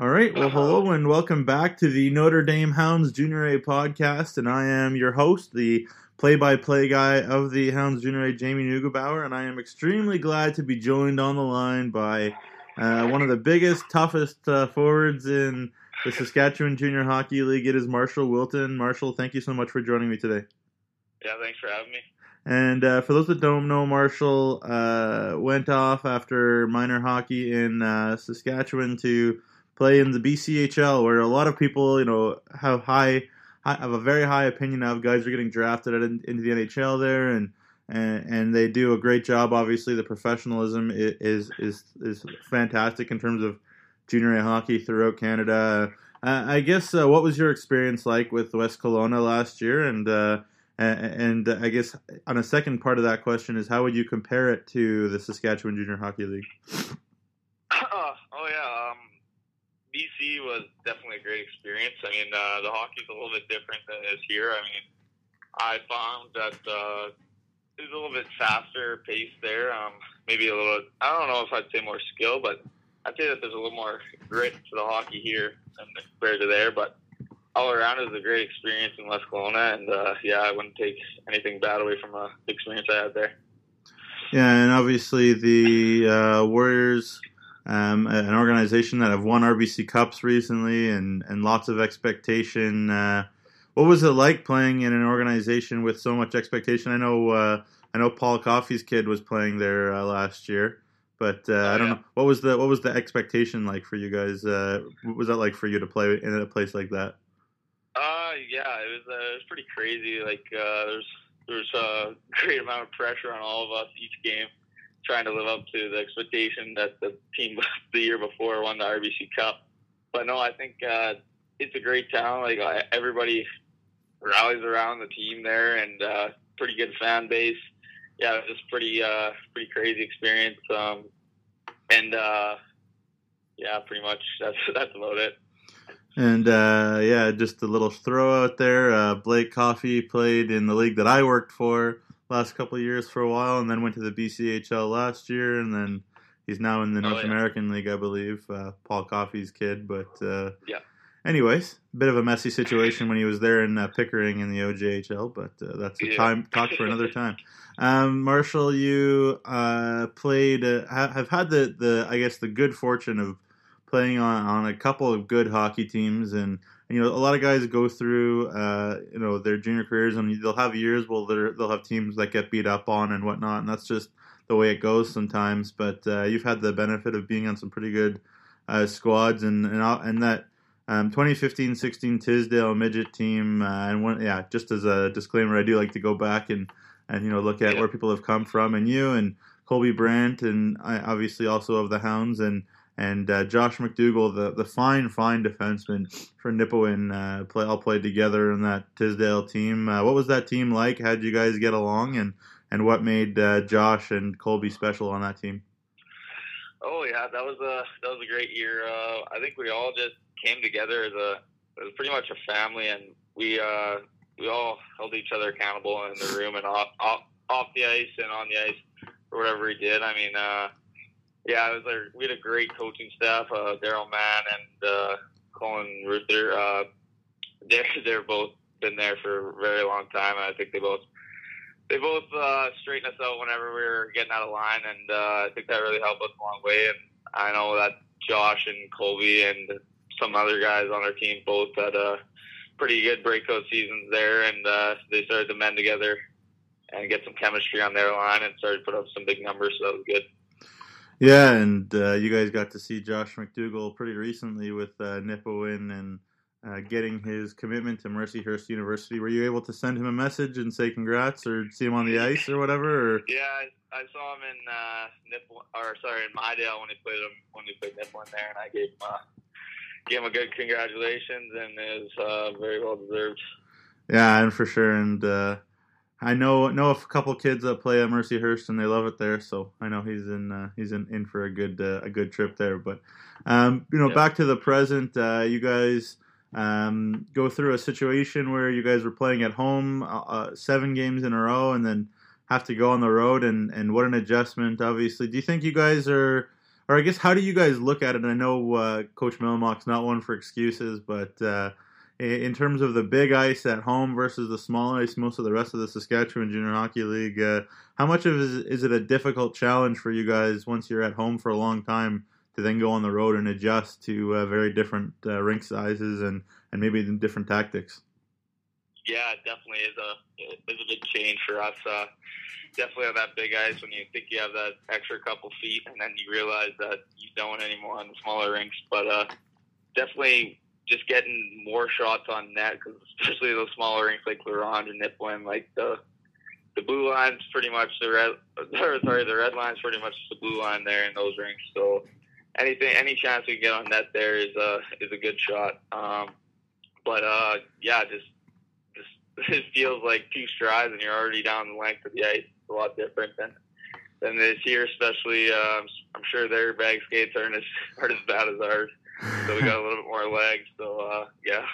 All right. Well, hello and welcome back to the Notre Dame Hounds Junior A podcast. And I am your host, the play by play guy of the Hounds Junior A, Jamie Neugebauer. And I am extremely glad to be joined on the line by uh, one of the biggest, toughest uh, forwards in the Saskatchewan Junior Hockey League. It is Marshall Wilton. Marshall, thank you so much for joining me today. Yeah, thanks for having me. And uh, for those that don't know, Marshall uh, went off after minor hockey in uh, Saskatchewan to play in the BCHL, where a lot of people, you know, have high have a very high opinion of guys are getting drafted into the NHL there, and and, and they do a great job. Obviously, the professionalism is is is fantastic in terms of junior hockey throughout Canada. Uh, I guess uh, what was your experience like with West Kelowna last year, and uh, and, I guess on a second part of that question is how would you compare it to the Saskatchewan Junior Hockey League? oh yeah, um, BC was definitely a great experience. I mean, uh, the hockey's a little bit different than it is here. I mean, I found that uh, it was a little bit faster pace there. Um, maybe a little. I don't know if I'd say more skill, but I'd say that there's a little more grit to the hockey here compared to there. But all around, it was a great experience in West Kelowna, and uh, yeah, I wouldn't take anything bad away from uh, the experience I had there. Yeah, and obviously the uh, Warriors, um, an organization that have won RBC Cups recently, and and lots of expectation. Uh, what was it like playing in an organization with so much expectation? I know, uh, I know Paul Coffey's kid was playing there uh, last year. But uh, oh, I don't yeah. know what was the what was the expectation like for you guys. Uh, what was that like for you to play in a place like that? Uh, yeah, it was uh, it was pretty crazy. Like uh, there's there's a great amount of pressure on all of us each game, trying to live up to the expectation that the team the year before won the RBC Cup. But no, I think uh, it's a great town. Like everybody rallies around the team there, and uh, pretty good fan base yeah, it was pretty uh, pretty crazy experience. Um, and uh, yeah, pretty much that's that's about it. And uh, yeah, just a little throw out there. Uh, Blake Coffey played in the league that I worked for last couple of years for a while, and then went to the BCHL last year, and then he's now in the oh, North oh, yeah. American League, I believe. Uh, Paul Coffey's kid, but uh, yeah. Anyways, bit of a messy situation when he was there in uh, Pickering in the OJHL, but uh, that's a yeah. time talk for another time. Um, Marshall, you uh, played uh, have had the, the I guess the good fortune of playing on, on a couple of good hockey teams, and you know a lot of guys go through uh, you know their junior careers, and they'll have years where they'll have teams that get beat up on and whatnot, and that's just the way it goes sometimes. But uh, you've had the benefit of being on some pretty good squads, and and, and that um, 2015-16 Tisdale midget team, uh, and one, yeah, just as a disclaimer, I do like to go back and and you know look at where people have come from, and you and Colby Brandt, and I, obviously also of the Hounds, and and uh, Josh McDougall, the the fine fine defenseman for Nipawin, uh, play all played together in that Tisdale team. Uh, what was that team like? How did you guys get along, and and what made uh, Josh and Colby special on that team? Oh yeah, that was a that was a great year. Uh, I think we all just came together as a was pretty much a family, and we uh, we all held each other accountable in the room and off off, off the ice and on the ice for whatever we did. I mean, yeah, it was like we had a great coaching staff. Uh, Daryl Mann and uh, Colin Ruther. Uh, they're they're both been there for a very long time, and I think they both they both uh, straightened us out whenever we were getting out of line, and uh, I think that really helped us a long way. And I know that Josh and Colby and some other guys on our team both had uh, pretty good breakout seasons there, and uh, they started to mend together and get some chemistry on their line and started to put up some big numbers, so that was good. Yeah, and uh, you guys got to see Josh McDougall pretty recently with uh, Nipawin and uh, getting his commitment to Mercyhurst University. Were you able to send him a message and say congrats, or see him on the ice or whatever? Or? Yeah, I, I, saw him in uh, Nipple, or sorry, in Mydale when he played him when he played Nipawin there, and I gave him a give him a good congratulations, and it was uh, very well deserved. Yeah, and for sure, and uh, I know know a couple kids that play at Mercyhurst, and they love it there. So I know he's in uh, he's in, in for a good uh, a good trip there. But um, you know, back to the present, uh, you guys. Um, go through a situation where you guys were playing at home uh, uh, seven games in a row and then have to go on the road and, and what an adjustment obviously do you think you guys are or I guess how do you guys look at it? I know uh, Coach Mylymok's not one for excuses, but uh, in terms of the big ice at home versus the small ice, most of the rest of the Saskatchewan Junior Hockey League, uh, how much of is, is it a difficult challenge for you guys once you're at home for a long time to then go on the road and adjust to uh, very different uh, rink sizes and, and maybe different tactics? Yeah, it definitely is a is a big change for us. Uh, definitely on that big ice when you think you have that extra couple feet, and then you realize that you don't anymore on the smaller rinks. But uh, definitely just getting more shots on net, because especially those smaller rinks like La Ronge and Nipawin, like the the blue line's pretty much the red. Or, sorry, the red line's pretty much the blue line there in those rinks. So anything, any chance we get on net there is a is a good shot. Um, but uh, yeah, just just it feels like two strides and you're already down the length of the ice. It's a lot different than than this year, especially. Uh, I'm sure their bag skates aren't as aren't as bad as ours, so we got a little bit more legs. So uh, yeah.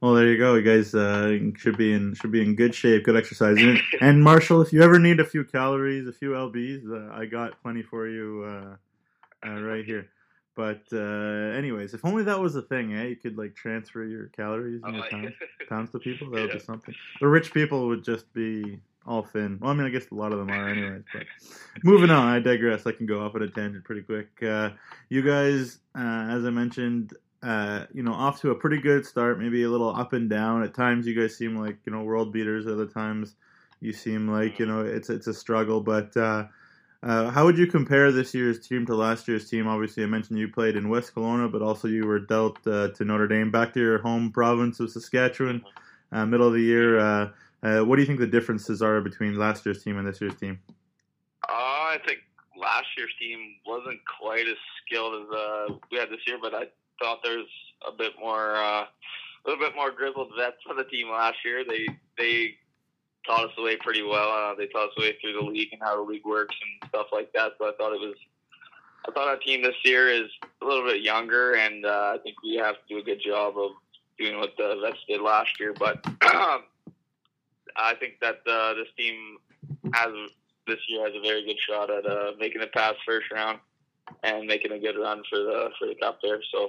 Well, there you go. You guys uh, should be in should be in good shape, good exercise. And, and Marshall, if you ever need a few calories, a few lbs, uh, I got plenty for you uh, uh, right here. But uh, anyways, if only that was a thing, eh? You could like transfer your calories and your pounds, pounds to people. That would yeah. be something. The rich people would just be all thin. Well, I mean, I guess a lot of them are, anyways. But moving on, I digress. I can go off on a tangent pretty quick. Uh, you guys, uh, as I mentioned, uh, you know, off to a pretty good start. Maybe a little up and down. At times, you guys seem like you know world beaters. Other times, you seem like you know it's it's a struggle. But uh, uh, how would you compare this year's team to last year's team? Obviously, I mentioned you played in West Kelowna, but also you were dealt uh, to Notre Dame, back to your home province of Saskatchewan, middle of the year. Uh, uh, what do you think the differences are between last year's team and this year's team? Uh, I think last year's team wasn't quite as skilled as we had this year, but I thought there's a bit more, a little bit more grizzled vets on the team last year. They they taught us the way pretty well. Uh, they taught us the way through the league and how the league works and stuff like that. So I thought it was, I thought our team this year is a little bit younger, and uh, I think we have to do a good job of doing what the vets did last year. But um, I think that uh, this team has this year has a very good shot at uh, making it past first round and making a good run for the for the cup there. So.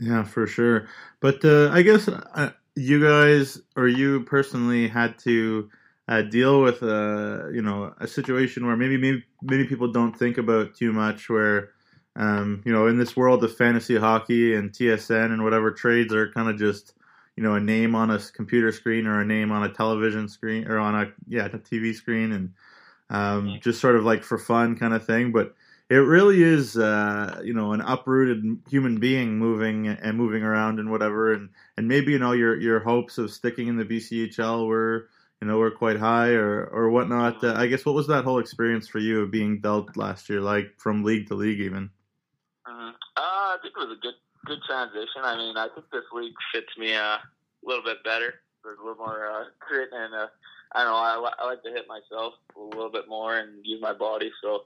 Yeah, for sure. But uh, I guess uh, you guys or you personally had to uh, deal with a you know a situation where maybe maybe many people don't think about too much where um, you know in this world of fantasy hockey and TSN and whatever trades are kind of just you know a name on a computer screen or a name on a television screen or on a yeah a TV screen and um, just sort of like for fun kind of thing. But it really is uh, you know an uprooted human being moving and moving around and whatever. And and maybe you know your your hopes of sticking in the BCHL were you know were quite high or or whatnot. Uh, I guess what was that whole experience for you of being dealt last year like from league to league even? Uh, I think it was a good good transition I mean I think this league fits me a little bit better there's a little more uh, grit and uh, I don't know I, I like to hit myself a little bit more and use my body so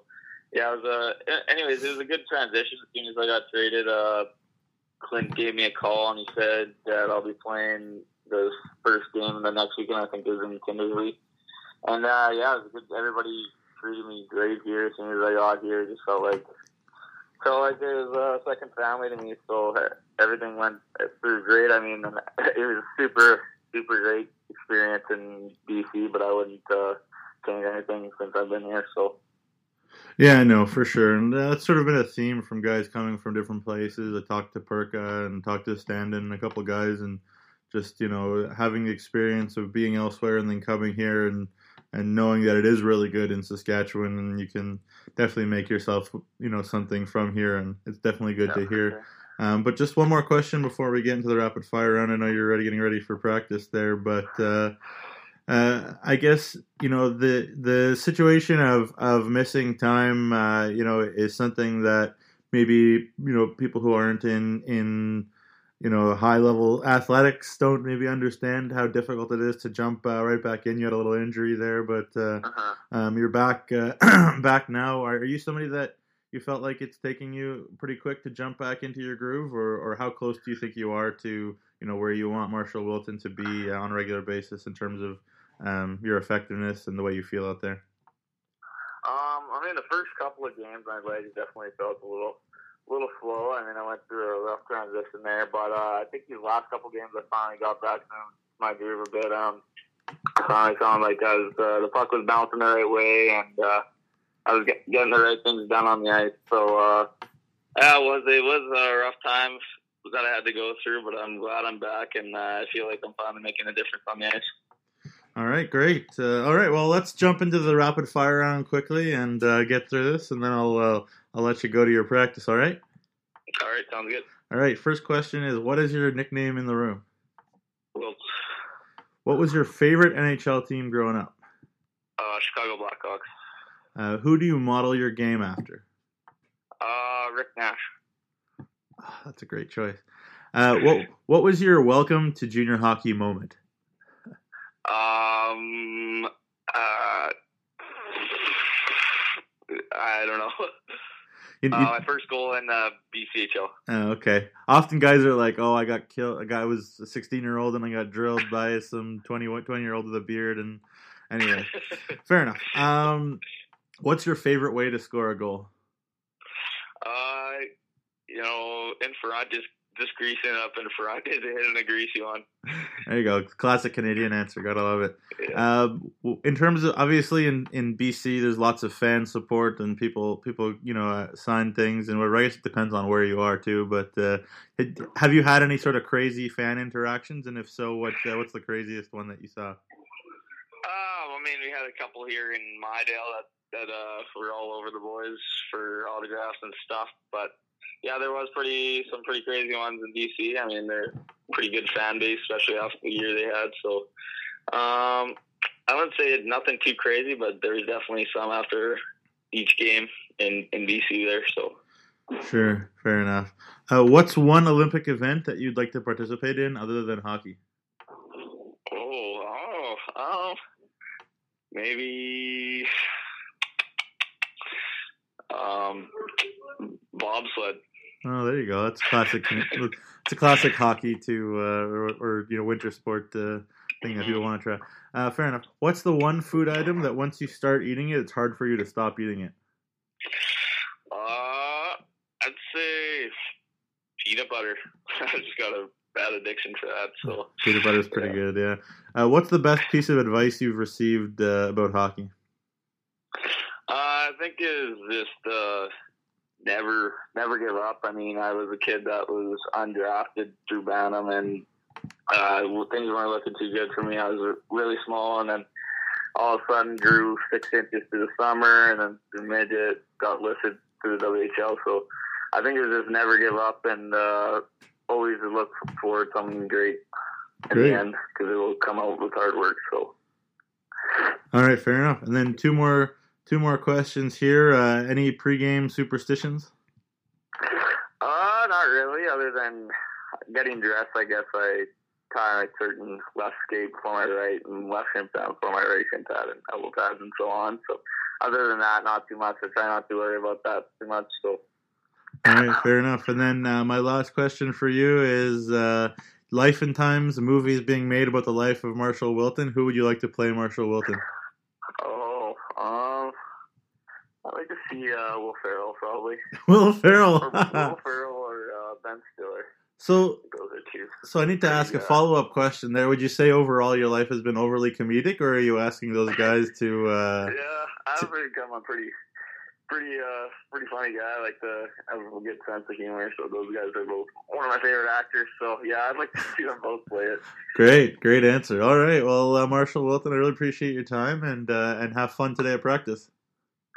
yeah, it was a. Anyways, it was a good transition. As soon as I got traded, uh, Clint gave me a call and he said that I'll be playing the first game the next weekend. I think it was in Kindersley. And uh, yeah, it was good. Everybody treated me great here. As soon as I got here, just felt like felt like it was a second family to me. So everything went through great. I mean, it was super super great experience in BC, but I wouldn't uh, change anything since I've been here. So yeah, I know for sure, and that's sort of been a theme from guys coming from different places. I talked to Perka and talked to Standen and a couple guys, and just you know having the experience of being elsewhere and then coming here and and knowing that it is really good in Saskatchewan, and you can definitely make yourself you know something from here, and it's definitely good yeah, to hear. Sure. Um, but just one more question before we get into the rapid fire round. I know you're already getting ready for practice there, but. Uh, uh, I guess you know the the situation of of missing time, uh, you know, is something that maybe you know people who aren't in in you know high level athletics don't maybe understand how difficult it is to jump uh, right back in. You had a little injury there, but uh, uh-huh. um, you're back uh, back now. Are, are you somebody that you felt like it's taking you pretty quick to jump back into your groove, or, or how close do you think you are to you know where you want Marshall Wilton to be on a regular basis in terms of um, your effectiveness and the way you feel out there? Um, I mean, the first couple of games, my legs definitely felt a little, little slow. I mean, I went through a rough transition there, but uh, I think these last couple games, I finally got back to my groove a bit. Um, finally sounded like I was, uh, the puck was bouncing the right way, and uh, I was get, getting the right things done on the ice. So uh, yeah, it was it was a rough time that I had to go through, but I'm glad I'm back, and uh, I feel like I'm finally making a difference on the ice. All right, great. Uh, all right, well, let's jump into the rapid fire round quickly and uh, get through this, and then I'll uh, I'll let you go to your practice. All right. All right, sounds good. All right. First question is, what is your nickname in the room? Wilt. What was your favorite NHL team growing up? Uh, Chicago Blackhawks. Uh, who do you model your game after? Uh, Rick Nash. Oh, that's a great choice. Uh, what What was your welcome to junior hockey moment? Um, uh, I don't know. Uh, my first goal in uh, BCHL. Oh, okay. Often guys are like, "Oh, I got killed. A guy was a 16 year old, and I got drilled by some 20 20 year old with a beard." And anyway, fair enough. Um, what's your favorite way to score a goal? Uh, you know, in front, just just greasing up in front is hitting a greasy one. There you go, classic Canadian answer. Gotta love it. Yeah. Uh, in terms of obviously in, in BC, there's lots of fan support and people people you know uh, sign things, and I guess it depends on where you are too. But uh, have you had any sort of crazy fan interactions? And if so, what uh, what's the craziest one that you saw? Um, I mean, we had a couple here in Mydale that that uh, were all over the boys for autographs and stuff, but yeah, there was pretty some pretty crazy ones in BC. I mean, they're pretty good fan base, especially after the year they had. So, um, I wouldn't say nothing too crazy, but there's definitely some after each game in in BC there. So. Sure, fair enough. Uh, what's one Olympic event that you'd like to participate in other than hockey? Oh, oh, oh, maybe um, bobsled. Oh, there you go. That's classic. it's a classic hockey to uh, or, or, you know winter sport uh, thing that people want to try. Uh, fair enough. What's the one food item that once you start eating it, it's hard for you to stop eating it? Uh, I'd say peanut butter. I just got a bad addiction for that. So peanut butter is pretty yeah. good. Yeah. Uh, what's the best piece of advice you've received uh, about hockey? Uh, I think is just uh, never never give up. I mean, I was a kid that was undrafted through Bantam, and uh, things weren't looking too good for me. I was really small, and then all of a sudden grew six inches through the summer, and then the midget got listed through the WHL. So I think it was just never give up and uh, always look forward to something great in great. the end because it will come out with hard work. So. All right, fair enough. And then two more Two more questions here. Uh, any pregame superstitions? Uh, not really. Other than getting dressed, I guess I tie a certain left skate for my right and left shin pad for my right shin pad and elbow pads and so on. So, other than that, not too much. I try not to worry about that too much. So. All right, fair enough. And then uh, my last question for you is: uh, Life and Times, movies being made about the life of Marshall Wilton. Who would you like to play Marshall Wilton? I like to see uh, Will Ferrell probably. Will Ferrell. or Will Ferrell or uh, Ben Stiller. So, so I need to ask a follow up question there. Would you say overall your life has been overly comedic, or are you asking those guys to? Uh, yeah, I've become a pretty, pretty, uh, pretty funny guy. I like to have a good sense of humor. So those guys are both one of my favorite actors. So yeah, I'd like to see them both play it. Great, great answer. All right, well, uh, Marshall Wilton, I really appreciate your time and uh, and have fun today at practice.